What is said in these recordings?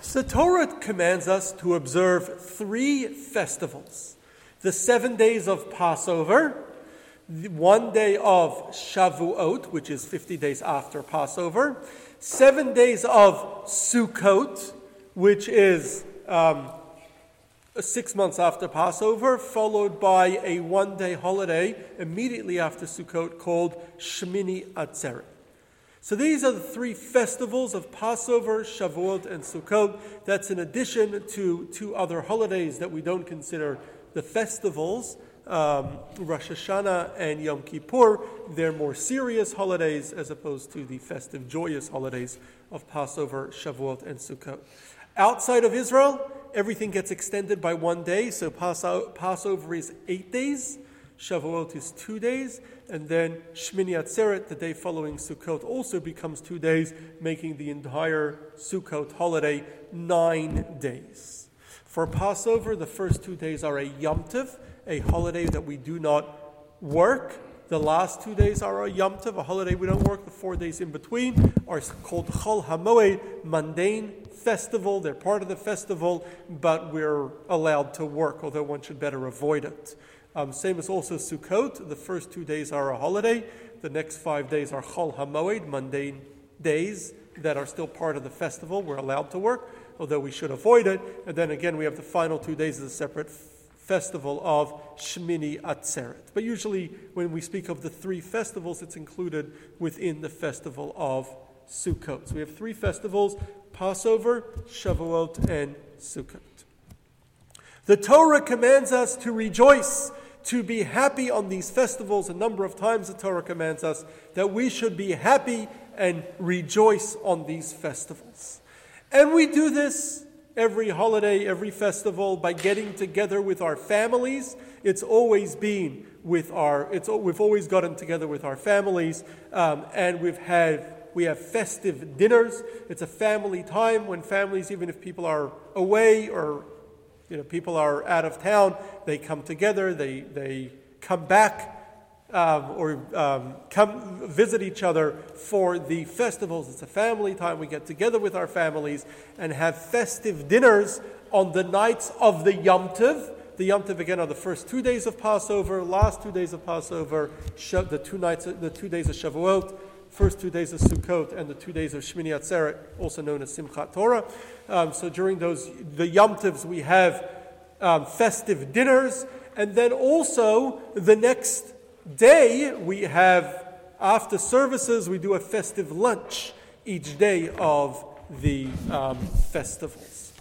So Torah commands us to observe three festivals the seven days of Passover, one day of Shavuot, which is 50 days after Passover, seven days of Sukkot, which is um, six months after Passover, followed by a one day holiday immediately after Sukkot called Shmini Atzeret. So these are the three festivals of Passover, Shavuot, and Sukkot. That's in addition to two other holidays that we don't consider the festivals, um, Rosh Hashanah and Yom Kippur. They're more serious holidays as opposed to the festive, joyous holidays of Passover, Shavuot, and Sukkot. Outside of Israel, everything gets extended by one day. So Passover is eight days, Shavuot is two days, and then Shmini Atzeret, the day following Sukkot, also becomes two days, making the entire Sukkot holiday nine days. For Passover, the first two days are a Yom Tov, a holiday that we do not work. The last two days are a Yom Tov, a holiday we don't work. The four days in between are called Chol Hamoed, mundane festival. They're part of the festival, but we're allowed to work, although one should better avoid it. Um, same as also Sukkot. The first two days are a holiday. The next five days are Chol Hamoed, mundane days that are still part of the festival. We're allowed to work, although we should avoid it. And then again, we have the final two days as a separate festival of Shmini Atzeret. But usually, when we speak of the three festivals, it's included within the festival of Sukkot. So we have three festivals Passover, Shavuot, and Sukkot. The Torah commands us to rejoice, to be happy on these festivals. A number of times the Torah commands us that we should be happy and rejoice on these festivals. And we do this every holiday, every festival by getting together with our families. It's always been with our, it's, we've always gotten together with our families, um, and we've had we have festive dinners. It's a family time when families, even if people are away or you know, people are out of town, they come together, they, they come back um, or um, come visit each other for the festivals. It's a family time. We get together with our families and have festive dinners on the nights of the Yom Tov. The Yom Tov again are the first two days of Passover, last two days of Passover, the two nights, the two days of Shavuot, first two days of Sukkot and the two days of Shmini Atzeret, also known as Simchat Torah. Um, so during those, the Yom Tovs, we have um, festive dinners, and then also the next day we have, after services, we do a festive lunch each day of the um, festivals.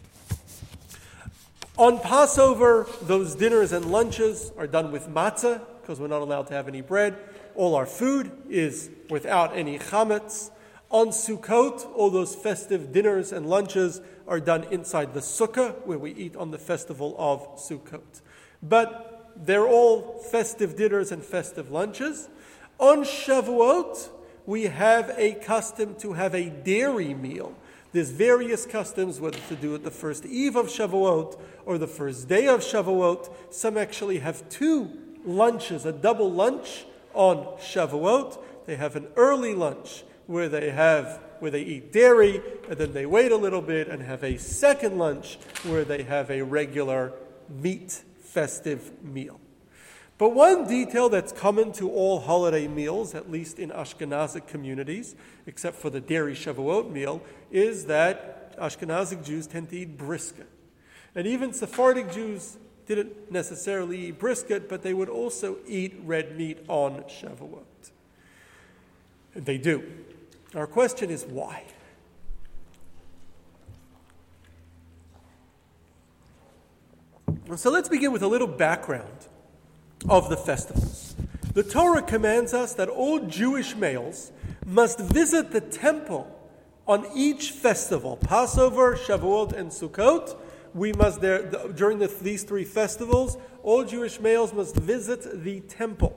On Passover, those dinners and lunches are done with matzah because we're not allowed to have any bread. All our food is without any chametz. On Sukkot, all those festive dinners and lunches are done inside the sukkah, where we eat on the festival of Sukkot. But they're all festive dinners and festive lunches. On Shavuot, we have a custom to have a dairy meal. There's various customs, whether to do it the first eve of Shavuot or the first day of Shavuot. Some actually have two lunches, a double lunch on Shavuot. They have an early lunch where they have where they eat dairy, and then they wait a little bit and have a second lunch where they have a regular meat festive meal. But one detail that's common to all holiday meals, at least in Ashkenazic communities, except for the dairy Shavuot meal, is that Ashkenazic Jews tend to eat brisket. And even Sephardic Jews didn't necessarily eat brisket, but they would also eat red meat on Shavuot. And they do. Our question is why? So let's begin with a little background of the festivals. The Torah commands us that all Jewish males must visit the temple on each festival Passover, Shavuot, and Sukkot we must there during the, these three festivals all jewish males must visit the temple.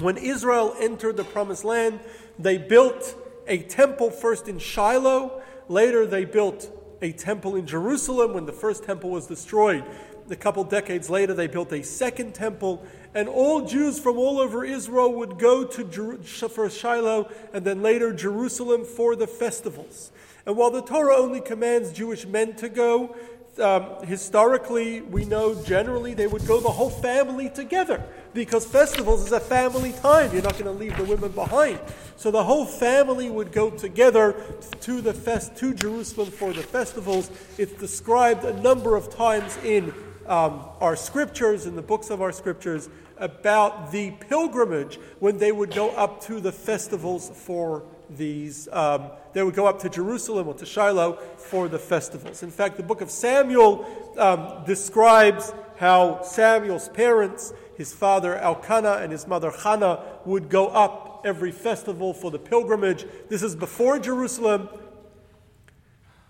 When israel entered the promised land they built a temple first in shiloh later they built a temple in jerusalem when the first temple was destroyed. A couple decades later they built a second temple and all jews from all over israel would go to Jer- for shiloh and then later jerusalem for the festivals And while the Torah only commands Jewish men to go, um, historically, we know generally they would go the whole family together because festivals is a family time. You're not going to leave the women behind. So the whole family would go together to the fest to Jerusalem for the festivals. It's described a number of times in um, our scriptures, in the books of our scriptures, about the pilgrimage when they would go up to the festivals for these. Um, they would go up to Jerusalem or to Shiloh for the festivals. In fact, the book of Samuel um, describes how Samuel's parents, his father Elkanah and his mother Hannah, would go up every festival for the pilgrimage. This is before Jerusalem.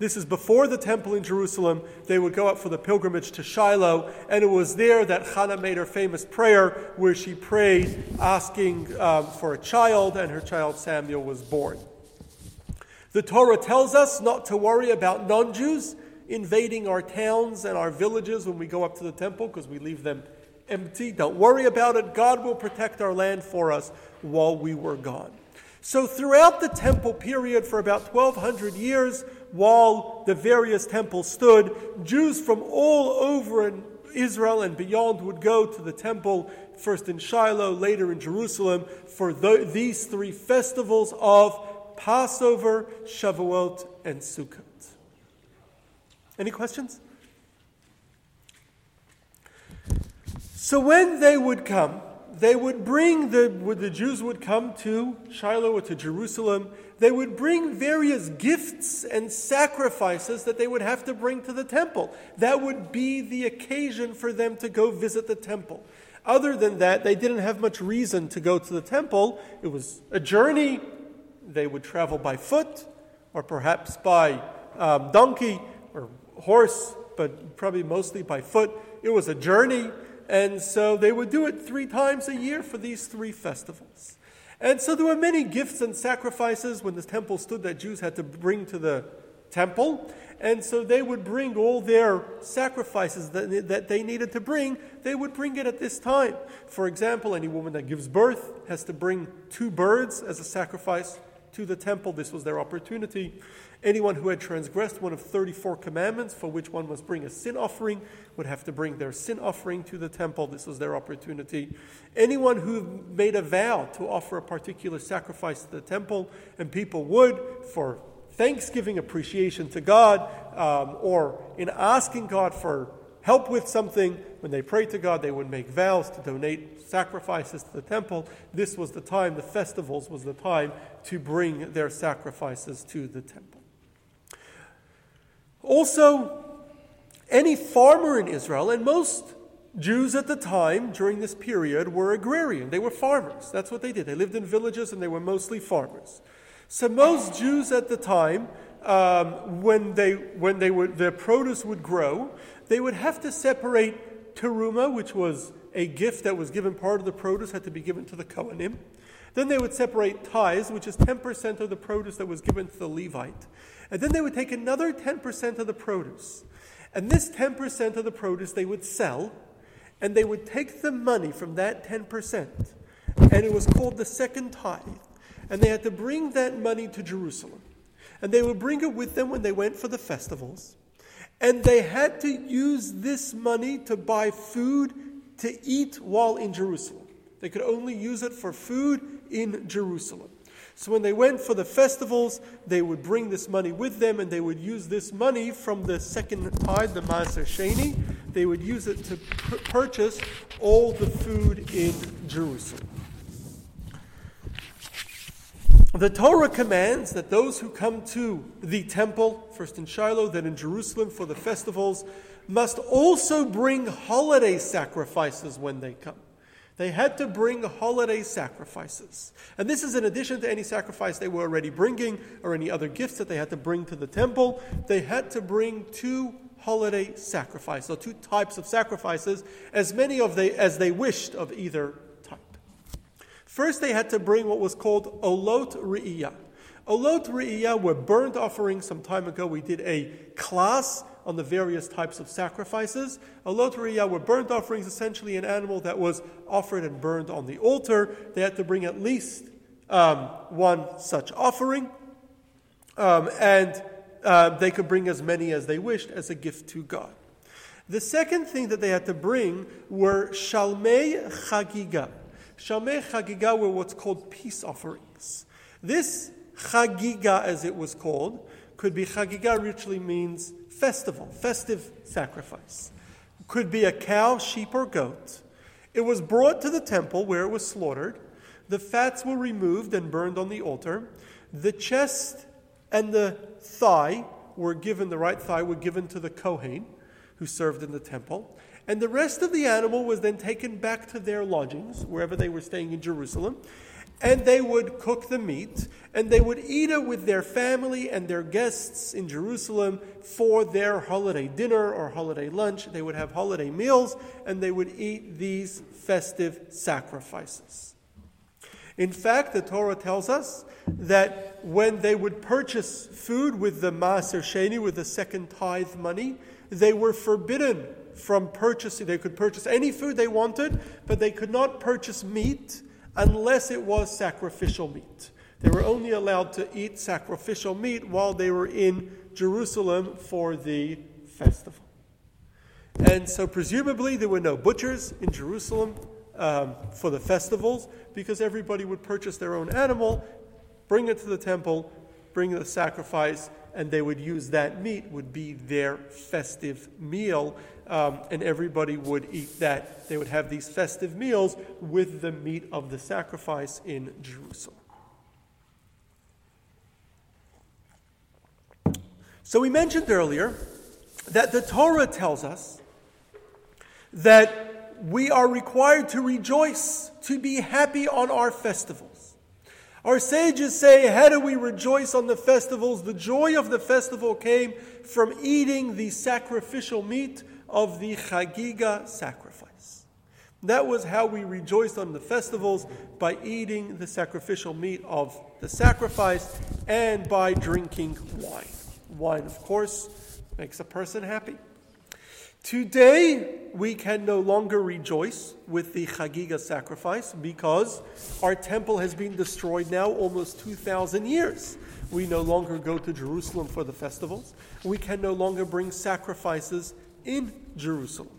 This is before the temple in Jerusalem. They would go up for the pilgrimage to Shiloh, and it was there that Hannah made her famous prayer where she prayed asking um, for a child, and her child Samuel was born. The Torah tells us not to worry about non Jews invading our towns and our villages when we go up to the temple because we leave them empty. Don't worry about it. God will protect our land for us while we were gone. So, throughout the temple period, for about 1200 years, while the various temples stood, Jews from all over Israel and beyond would go to the temple, first in Shiloh, later in Jerusalem, for the, these three festivals of Passover, Shavuot, and Sukkot. Any questions? So when they would come, they would bring the the Jews would come to Shiloh or to Jerusalem, they would bring various gifts and sacrifices that they would have to bring to the temple. That would be the occasion for them to go visit the temple. Other than that, they didn't have much reason to go to the temple. It was a journey they would travel by foot or perhaps by um, donkey or horse, but probably mostly by foot. It was a journey, and so they would do it three times a year for these three festivals. And so there were many gifts and sacrifices when the temple stood that Jews had to bring to the temple. And so they would bring all their sacrifices that, that they needed to bring, they would bring it at this time. For example, any woman that gives birth has to bring two birds as a sacrifice to the temple. This was their opportunity. Anyone who had transgressed one of 34 commandments, for which one must bring a sin offering, would have to bring their sin offering to the temple. This was their opportunity. Anyone who made a vow to offer a particular sacrifice to the temple, and people would, for thanksgiving, appreciation to God, um, or in asking God for help with something, when they prayed to God, they would make vows to donate sacrifices to the temple. This was the time, the festivals was the time to bring their sacrifices to the temple. Also, any farmer in Israel, and most Jews at the time during this period were agrarian. They were farmers. That's what they did. They lived in villages and they were mostly farmers. So most Jews at the time, um, when they when they would their produce would grow, they would have to separate teruma, which was a gift that was given part of the produce had to be given to the Kohanim. Then they would separate tithes, which is 10% of the produce that was given to the Levite. And then they would take another 10% of the produce. And this 10% of the produce they would sell, and they would take the money from that 10%, and it was called the second tithe. And they had to bring that money to Jerusalem. And they would bring it with them when they went for the festivals. And they had to use this money to buy food to eat while in Jerusalem. They could only use it for food in Jerusalem. So when they went for the festivals, they would bring this money with them and they would use this money from the second tithe, the Maaser Sheni. They would use it to purchase all the food in Jerusalem. The Torah commands that those who come to the temple, first in Shiloh, then in Jerusalem for the festivals, must also bring holiday sacrifices when they come. They had to bring holiday sacrifices. And this is in addition to any sacrifice they were already bringing or any other gifts that they had to bring to the temple. They had to bring two holiday sacrifices, or two types of sacrifices, as many of they as they wished of either. First, they had to bring what was called olot re'iyah. Olot re'iyah were burnt offerings. Some time ago, we did a class on the various types of sacrifices. Olot re'iyah were burnt offerings, essentially an animal that was offered and burned on the altar. They had to bring at least um, one such offering. Um, and uh, they could bring as many as they wished as a gift to God. The second thing that they had to bring were shalmei chagiga. Shalmei chagiga were what's called peace offerings. This chagiga, as it was called, could be chagiga, literally means festival, festive sacrifice. Could be a cow, sheep, or goat. It was brought to the temple where it was slaughtered. The fats were removed and burned on the altar. The chest and the thigh were given, the right thigh were given to the Kohen who served in the temple. And the rest of the animal was then taken back to their lodgings, wherever they were staying in Jerusalem. And they would cook the meat, and they would eat it with their family and their guests in Jerusalem for their holiday dinner or holiday lunch. They would have holiday meals, and they would eat these festive sacrifices. In fact, the Torah tells us that when they would purchase food with the Maaser Sheni, with the second tithe money, they were forbidden from purchasing. They could purchase any food they wanted, but they could not purchase meat unless it was sacrificial meat. They were only allowed to eat sacrificial meat while they were in Jerusalem for the festival. And so, presumably, there were no butchers in Jerusalem um, for the festivals because everybody would purchase their own animal, bring it to the temple, bring the sacrifice, and they would use that meat would be their festive meal um, and everybody would eat that. They would have these festive meals with the meat of the sacrifice in jerusalem. So we mentioned earlier that the torah tells us that we are required to rejoice to be happy on our festival our sages say, How do we rejoice on the festivals? The joy of the festival came from eating the sacrificial meat of the Chagiga sacrifice. That was how we rejoiced on the festivals by eating the sacrificial meat of the sacrifice and by drinking wine. Wine, of course, makes a person happy. Today, we can no longer rejoice with the Chagiga sacrifice because our temple has been destroyed now almost 2,000 years. We no longer go to Jerusalem for the festivals. We can no longer bring sacrifices in Jerusalem.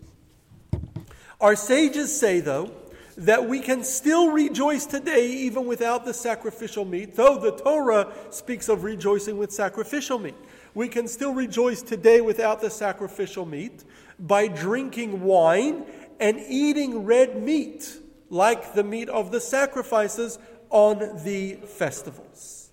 Our sages say, though, that we can still rejoice today even without the sacrificial meat, though the Torah speaks of rejoicing with sacrificial meat. We can still rejoice today without the sacrificial meat by drinking wine and eating red meat, like the meat of the sacrifices on the festivals.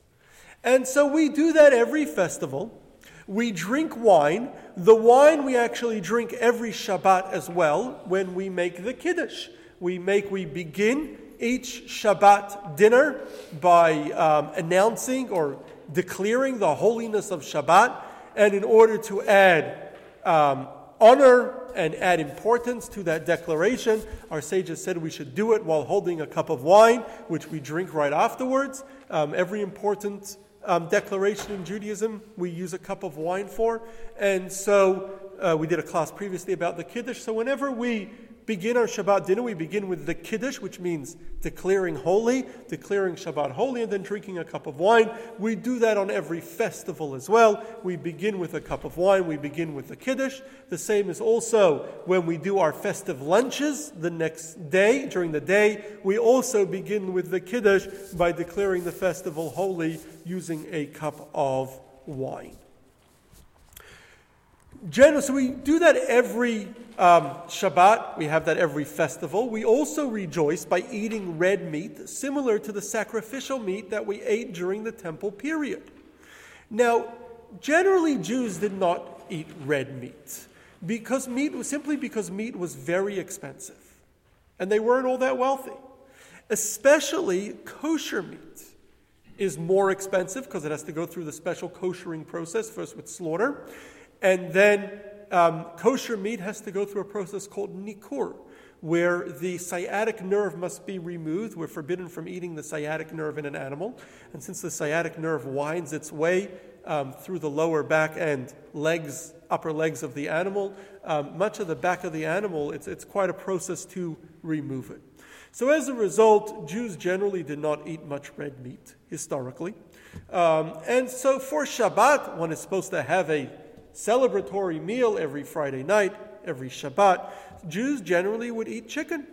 And so we do that every festival. We drink wine. The wine we actually drink every Shabbat as well when we make the Kiddush. We make, we begin each Shabbat dinner by um, announcing or declaring the holiness of Shabbat. And in order to add um, honor and add importance to that declaration. Our sages said we should do it while holding a cup of wine, which we drink right afterwards. Um, every important um, declaration in Judaism we use a cup of wine for. And so uh, we did a class previously about the Kiddush. So whenever we begin our Shabbat dinner, we begin with the Kiddush, which means declaring holy, declaring Shabbat holy, and then drinking a cup of wine. We do that on every festival as well. We begin with a cup of wine, we begin with the Kiddush. The same is also when we do our festive lunches the next day, during the day. We also begin with the Kiddush by declaring the festival holy using a cup of wine. General, so we do that every um, Shabbat. We have that every festival. We also rejoice by eating red meat, similar to the sacrificial meat that we ate during the temple period. Now, generally, Jews did not eat red meat because meat was simply because meat was very expensive, and they weren't all that wealthy. Especially kosher meat is more expensive because it has to go through the special koshering process first with slaughter and then um, kosher meat has to go through a process called nikur, where the sciatic nerve must be removed. We're forbidden from eating the sciatic nerve in an animal. And since the sciatic nerve winds its way um, through the lower back and legs, upper legs of the animal, um, much of the back of the animal, it's, it's quite a process to remove it. So, as a result, Jews generally did not eat much red meat historically. Um, and so for Shabbat, one is supposed to have a celebratory meal every Friday night, every Shabbat. Jews generally would eat chicken.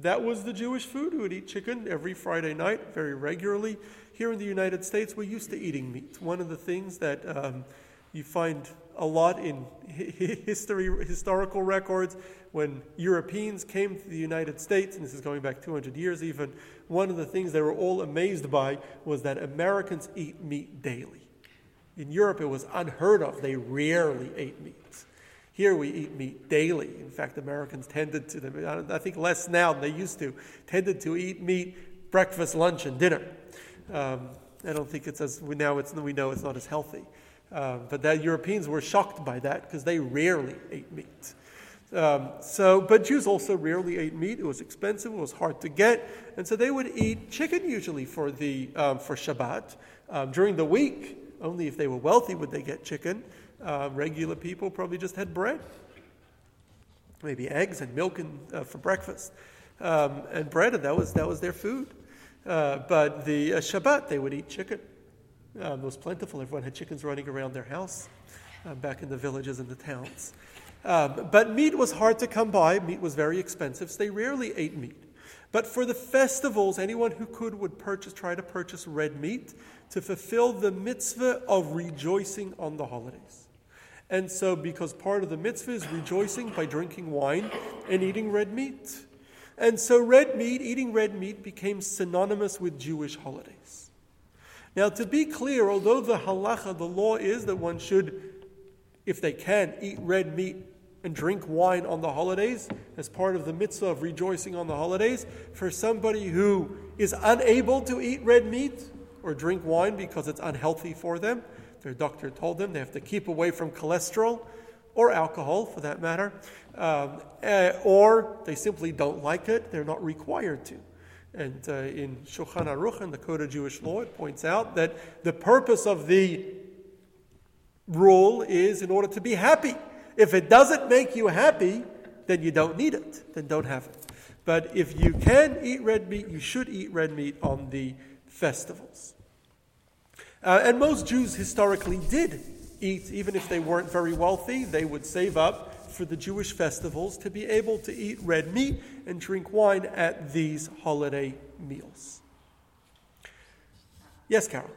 That was the Jewish food. We would eat chicken every Friday night, very regularly. Here in the United States, we're used to eating meat. One of the things that um, you find a lot in history, historical records when Europeans came to the United States, and this is going back 200 years even, one of the things they were all amazed by was that Americans eat meat daily. In Europe, it was unheard of. They rarely ate meat. Here we eat meat daily. In fact, Americans tended to, I think less now than they used to, tended to eat meat breakfast, lunch, and dinner. Um, I don't think it's as, now it's, we know it's not as healthy. Uh, but that Europeans were shocked by that because they rarely ate meat. Um, so, but Jews also rarely ate meat. It was expensive. It was hard to get, and so they would eat chicken usually for the um, for Shabbat. Um, during the week, only if they were wealthy would they get chicken. Uh, regular people probably just had bread, maybe eggs and milk and, uh, for breakfast, um, and bread, and that was, that was their food. Uh, but the uh, Shabbat, they would eat chicken. Um, it was plentiful. Everyone had chickens running around their house uh, back in the villages and the towns. Um, but meat was hard to come by. Meat was very expensive, so they rarely ate meat. But for the festivals, anyone who could would purchase, try to purchase red meat to fulfill the mitzvah of rejoicing on the holidays. And so, because part of the mitzvah is rejoicing by drinking wine and eating red meat. And so, red meat, eating red meat, became synonymous with Jewish holidays. Now, to be clear, although the halacha, the law is that one should, if they can, eat red meat and drink wine on the holidays as part of the mitzvah of rejoicing on the holidays, for somebody who is unable to eat red meat or drink wine because it's unhealthy for them, their doctor told them they have to keep away from cholesterol or alcohol for that matter, um, uh, or they simply don't like it, they're not required to. And uh, in Shulchan Aruch, in the Code of Jewish Law, it points out that the purpose of the rule is in order to be happy. If it doesn't make you happy, then you don't need it, then don't have it. But if you can eat red meat, you should eat red meat on the festivals. Uh, and most Jews historically did eat, even if they weren't very wealthy, they would save up for the Jewish festivals to be able to eat red meat and drink wine at these holiday meals. Yes, Carol.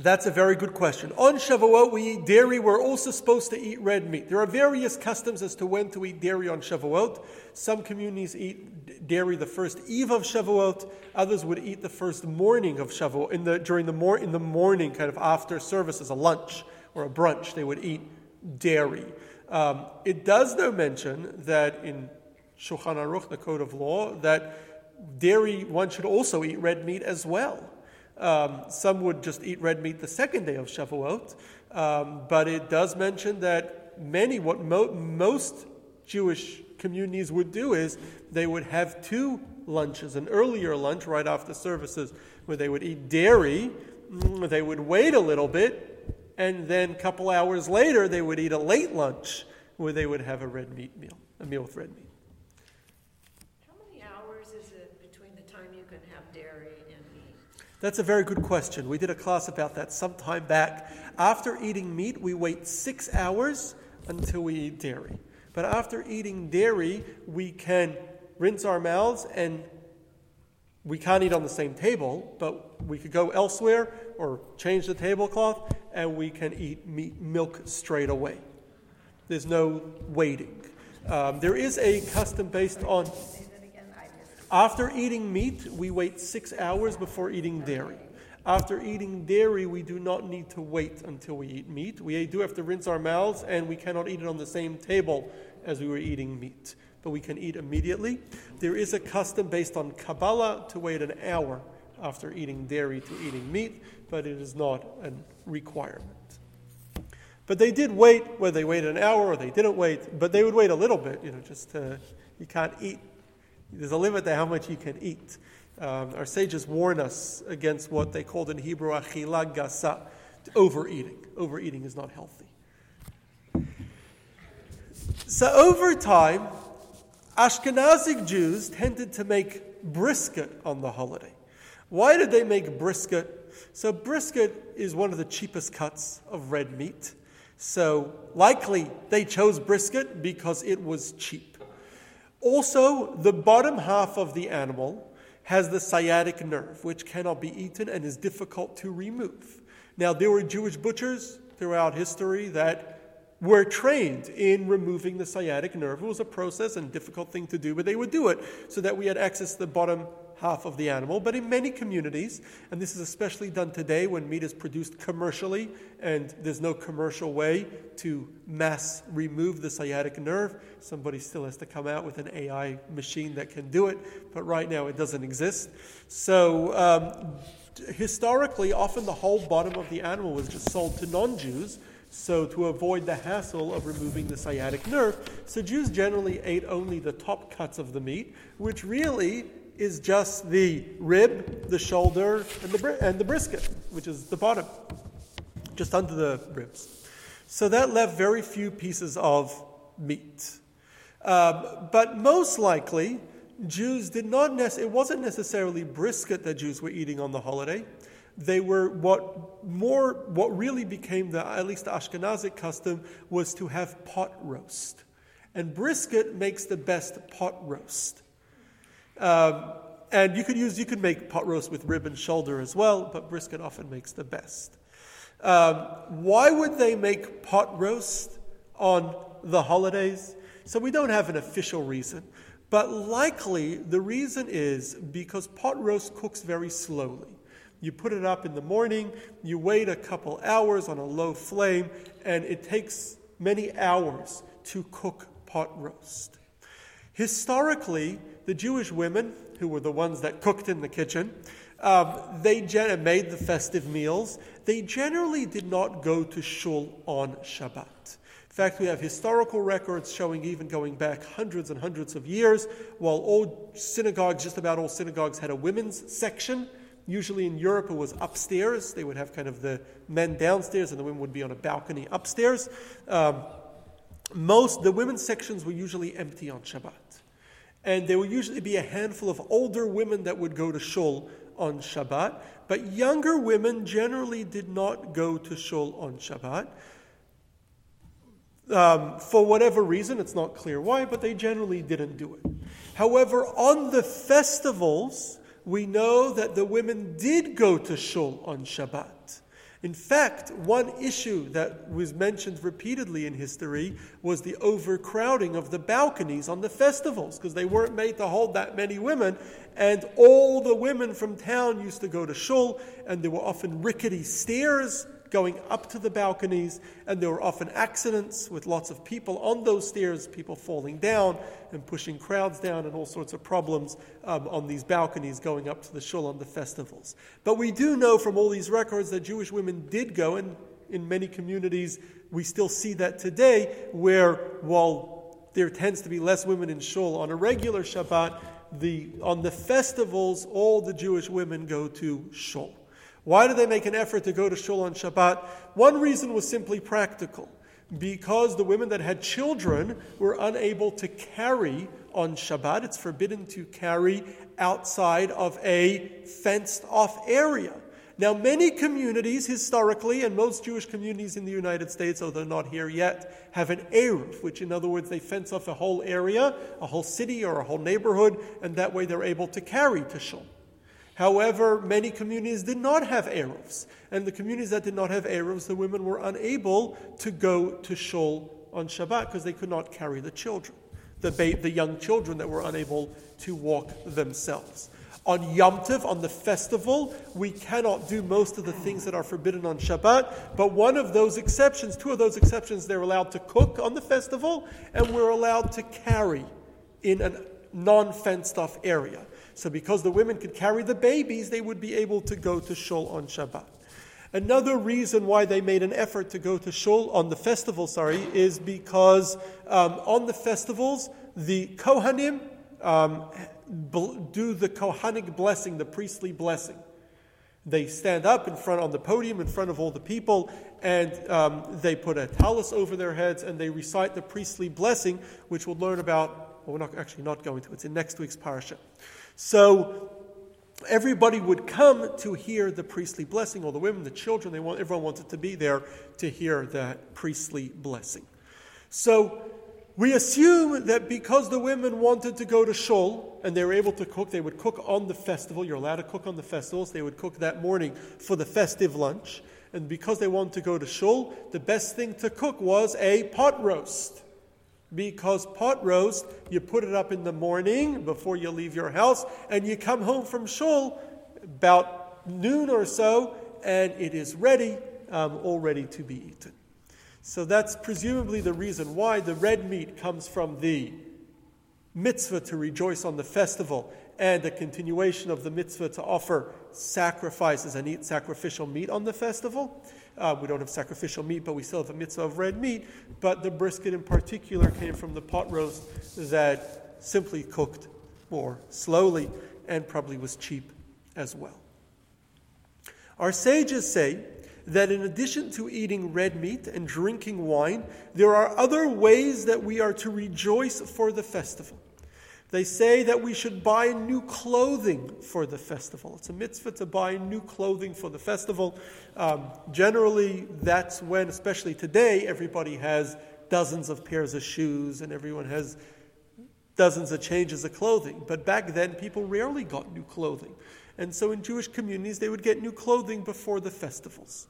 That's a very good question. On Shavuot, we eat dairy. We're also supposed to eat red meat. There are various customs as to when to eat dairy on Shavuot. Some communities eat dairy the first eve of Shavuot. Others would eat the first morning of Shavuot. In the, during the, mor- in the morning, kind of after service, as a lunch or a brunch, they would eat dairy. Um, it does, though, mention that in Shulchan Aruch, the Code of Law, that dairy, one should also eat red meat as well. Um, some would just eat red meat the second day of Shavuot, um, but it does mention that many, what mo- most Jewish communities would do is they would have two lunches an earlier lunch right after the services where they would eat dairy, mm, they would wait a little bit, and then a couple hours later they would eat a late lunch where they would have a red meat meal, a meal with red meat. That's a very good question. We did a class about that some time back. After eating meat, we wait six hours until we eat dairy. But after eating dairy, we can rinse our mouths and we can't eat on the same table, but we could go elsewhere or change the tablecloth and we can eat meat, milk straight away. There's no waiting. Um, there is a custom based on after eating meat, we wait six hours before eating dairy. After eating dairy, we do not need to wait until we eat meat. We do have to rinse our mouths, and we cannot eat it on the same table as we were eating meat. But we can eat immediately. There is a custom based on Kabbalah to wait an hour after eating dairy to eating meat, but it is not a requirement. But they did wait, whether they waited an hour or they didn't wait, but they would wait a little bit, you know, just to, you can't eat there's a limit to how much you can eat. Um, our sages warn us against what they called in Hebrew achila gasa, overeating. Overeating is not healthy. So over time, Ashkenazic Jews tended to make brisket on the holiday. Why did they make brisket? So, brisket is one of the cheapest cuts of red meat. So, likely they chose brisket because it was cheap. Also, the bottom half of the animal has the sciatic nerve, which cannot be eaten and is difficult to remove. Now, there were Jewish butchers throughout history that were trained in removing the sciatic nerve. It was a process and difficult thing to do, but they would do it so that we had access to the bottom half of the animal. But in many communities, and this is especially done today when meat is produced commercially and there's no commercial way to mass remove the sciatic nerve, somebody still has to come out with an AI machine that can do it, but right now it doesn't exist. So, um, historically, often the whole bottom of the animal was just sold to non Jews. So, to avoid the hassle of removing the sciatic nerve, so Jews generally ate only the top cuts of the meat, which really is just the rib, the shoulder, and the, and the brisket, which is the bottom, just under the ribs. So that left very few pieces of meat. Um, but most likely, Jews did not necessarily, it wasn't necessarily brisket that Jews were eating on the holiday. They were what more, what really became the, at least the Ashkenazic custom, was to have pot roast. And brisket makes the best pot roast. Um, and you could use, you could make pot roast with rib and shoulder as well, but brisket often makes the best. Um, why would they make pot roast on the holidays? So we don't have an official reason, but likely the reason is because pot roast cooks very slowly. You put it up in the morning, you wait a couple hours on a low flame, and it takes many hours to cook pot roast. Historically, the Jewish women, who were the ones that cooked in the kitchen, um, they gen- made the festive meals. They generally did not go to shul on Shabbat. In fact, we have historical records showing even going back hundreds and hundreds of years, while all synagogues, just about all synagogues, had a women's section. Usually in Europe, it was upstairs. They would have kind of the men downstairs, and the women would be on a balcony upstairs. Um, most the women's sections were usually empty on Shabbat and there would usually be a handful of older women that would go to shul on Shabbat, but younger women generally did not go to shul on Shabbat. Um, for whatever reason, it's not clear why, but they generally didn't do it. However, on the festivals, we know that the women did go to shul on Shabbat. In fact, one issue that was mentioned repeatedly in history was the overcrowding of the balconies on the festivals, because they weren't made to hold that many women, and all the women from town used to go to shul, and there were often rickety stairs going up to the balconies, and there were often accidents with lots of people on those stairs, people falling down and pushing crowds down, and all sorts of problems um, on these balconies going up to the shul on the festivals. But we do know from all these records that Jewish women did go, and in many communities we still see that today, where while there tends to be less women in shul on a regular Shabbat, the, on the festivals, all the Jewish women go to shul. Why did they make an effort to go to shul on Shabbat? One reason was simply practical. Because the women that had children were unable to carry on Shabbat, it's forbidden to carry outside of a fenced off area. Now, many communities historically, and most Jewish communities in the United States, although not here yet, have an Eruv, which in other words, they fence off a whole area, a whole city, or a whole neighborhood, and that way they're able to carry to Shul. However, many communities did not have Eruvs. And the communities that did not have Eruvs, the women were unable to go to Shul on Shabbat because they could not carry the children, the, ba- the young children that were unable to walk themselves. On Yom Tov, on the festival, we cannot do most of the things that are forbidden on Shabbat, but one of those exceptions, two of those exceptions, they're allowed to cook on the festival, and we're allowed to carry in a non fenced off area. So, because the women could carry the babies, they would be able to go to Shul on Shabbat. Another reason why they made an effort to go to Shul on the festival, sorry, is because um, on the festivals, the Kohanim um, do the Kohanic blessing, the priestly blessing. They stand up in front on the podium in front of all the people, and um, they put a tallis over their heads, and they recite the priestly blessing, which we'll learn about. Well, we're not actually not going to. It's in next week's parasha. So everybody would come to hear the priestly blessing, all the women, the children, they want, everyone wanted to be there to hear that priestly blessing. So we assume that because the women wanted to go to Shul and they were able to cook, they would cook on the festival. You're allowed to cook on the festivals. They would cook that morning for the festive lunch. And because they wanted to go to Shul, the best thing to cook was a pot roast. Because pot roast, you put it up in the morning before you leave your house, and you come home from Shul about noon or so, and it is ready, um, all ready to be eaten. So that's presumably the reason why the red meat comes from the mitzvah to rejoice on the festival and a continuation of the mitzvah to offer sacrifices and eat sacrificial meat on the festival. Uh, we don't have sacrificial meat, but we still have a mitzvah of red meat. But the brisket in particular came from the pot roast that simply cooked more slowly and probably was cheap as well. Our sages say that in addition to eating red meat and drinking wine, there are other ways that we are to rejoice for the festival. They say that we should buy new clothing for the festival. It's a mitzvah to buy new clothing for the festival. Um, generally, that's when, especially today, everybody has dozens of pairs of shoes and everyone has dozens of changes of clothing. But back then, people rarely got new clothing. And so in Jewish communities, they would get new clothing before the festivals.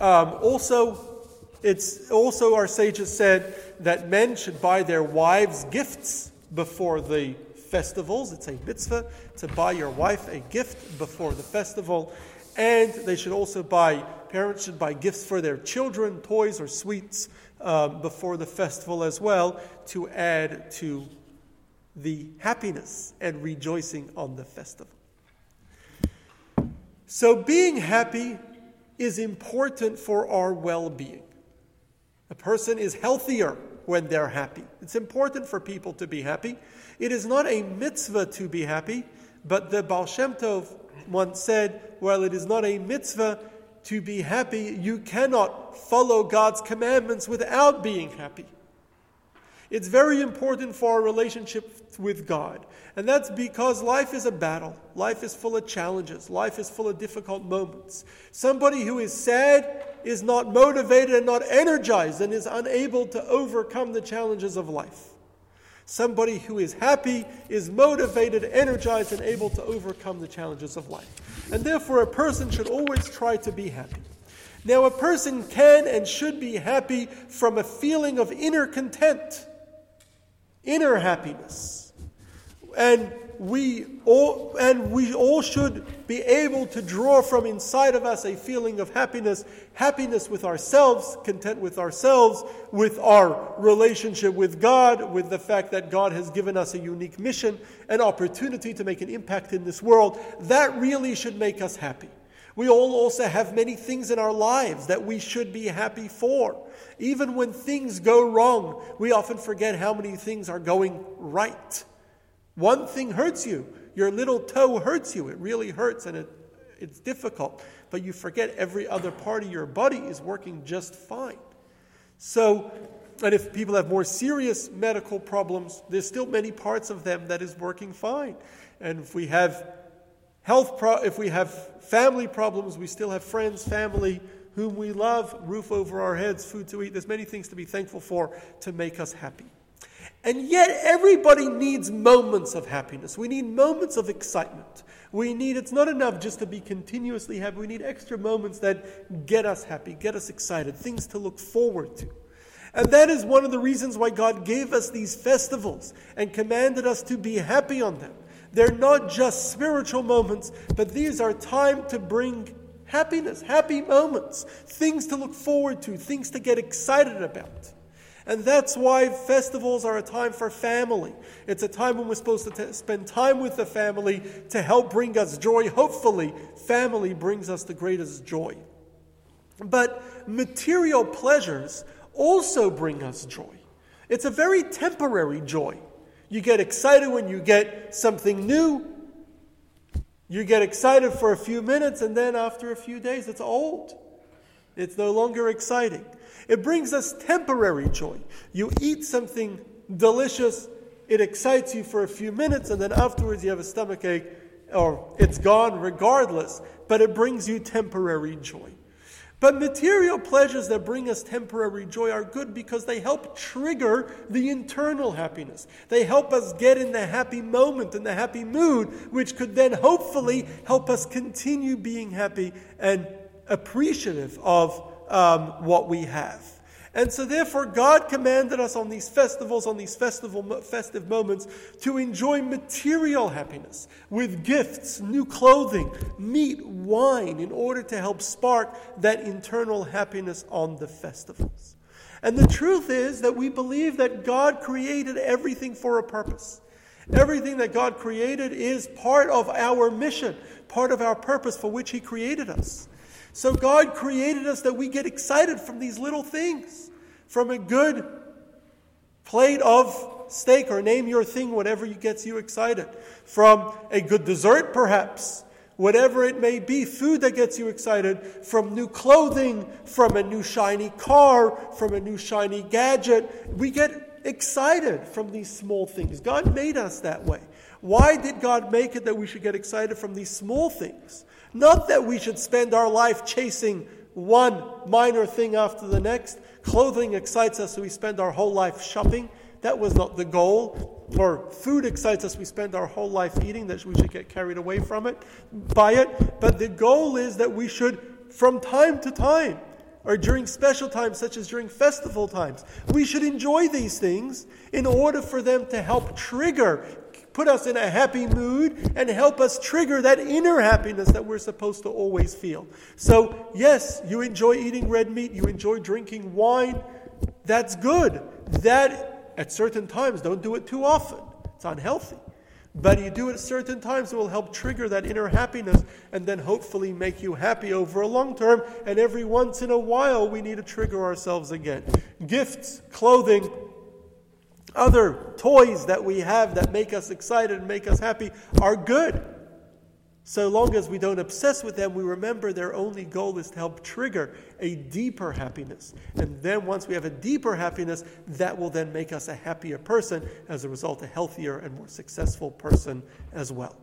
Um, also, it's also our sages said that men should buy their wives gifts before the festivals. It's a mitzvah to buy your wife a gift before the festival. And they should also buy, parents should buy gifts for their children, toys or sweets, um, before the festival as well, to add to the happiness and rejoicing on the festival. So, being happy is important for our well being. A person is healthier when they're happy. It's important for people to be happy. It is not a mitzvah to be happy, but the Baal Shem Tov once said, while it is not a mitzvah to be happy, you cannot follow God's commandments without being happy. It's very important for our relationship with God. And that's because life is a battle. Life is full of challenges. Life is full of difficult moments. Somebody who is sad is not motivated and not energized and is unable to overcome the challenges of life. Somebody who is happy is motivated, energized, and able to overcome the challenges of life. And therefore, a person should always try to be happy. Now, a person can and should be happy from a feeling of inner content inner happiness. And we all and we all should be able to draw from inside of us a feeling of happiness, happiness with ourselves, content with ourselves, with our relationship with God, with the fact that God has given us a unique mission, an opportunity to make an impact in this world. That really should make us happy. We all also have many things in our lives that we should be happy for. Even when things go wrong, we often forget how many things are going right. One thing hurts you, your little toe hurts you. It really hurts and it, it's difficult. But you forget every other part of your body is working just fine. So, and if people have more serious medical problems, there's still many parts of them that is working fine. And if we have health, pro- if we have family problems, we still have friends, family whom we love, roof over our heads, food to eat. There's many things to be thankful for to make us happy. And yet, everybody needs moments of happiness. We need moments of excitement. We need, it's not enough just to be continuously happy. We need extra moments that get us happy, get us excited, things to look forward to. And that is one of the reasons why God gave us these festivals and commanded us to be happy on them. They're not just spiritual moments, but these are time to bring happiness, happy moments, things to look forward to, things to get excited about. And that's why festivals are a time for family. It's a time when we're supposed to t- spend time with the family to help bring us joy. Hopefully, family brings us the greatest joy. But material pleasures also bring us joy. It's a very temporary joy. You get excited when you get something new. You get excited for a few minutes, and then after a few days, it's old. It's no longer exciting. It brings us temporary joy. You eat something delicious, it excites you for a few minutes, and then afterwards you have a stomach ache, or it's gone regardless, but it brings you temporary joy. But material pleasures that bring us temporary joy are good because they help trigger the internal happiness. They help us get in the happy moment, in the happy mood, which could then hopefully help us continue being happy and appreciative of um, what we have. And so, therefore, God commanded us on these festivals, on these festival, festive moments, to enjoy material happiness with gifts, new clothing, meat, wine, in order to help spark that internal happiness on the festivals. And the truth is that we believe that God created everything for a purpose. Everything that God created is part of our mission, part of our purpose for which He created us. So God created us that we get excited from these little things, from a good plate of steak or name your thing, whatever gets you excited, from a good dessert perhaps, whatever it may be, food that gets you excited, from new clothing, from a new shiny car, from a new shiny gadget. We get excited from these small things. God made us that way. Why did God make it that we should get excited from these small things? Not that we should spend our life chasing one minor thing after the next. Clothing excites us, so we spend our whole life shopping. That was not the goal. Or food excites us, we spend our whole life eating, that we should get carried away from it, by it. But the goal is that we should, from time to time, or during special times, such as during festival times, we should enjoy these things in order for them to help trigger put us in a happy mood, and help us trigger that inner happiness that we're supposed to always feel. So, yes, you enjoy eating red meat, you enjoy drinking wine. That's good. That, at certain times, don't do it too often. It's unhealthy. But you do it at certain times, it will help trigger that inner happiness and then hopefully make you happy over a long term. And every once in a while, we need to trigger ourselves again. Gifts, clothing, other toys that we have that make us excited and make us happy are good. So long as we don't obsess with them, we remember their only goal is to help trigger a deeper happiness. And then once we have a deeper happiness, that will then make us a happier person, as a result, a healthier and more successful person as well.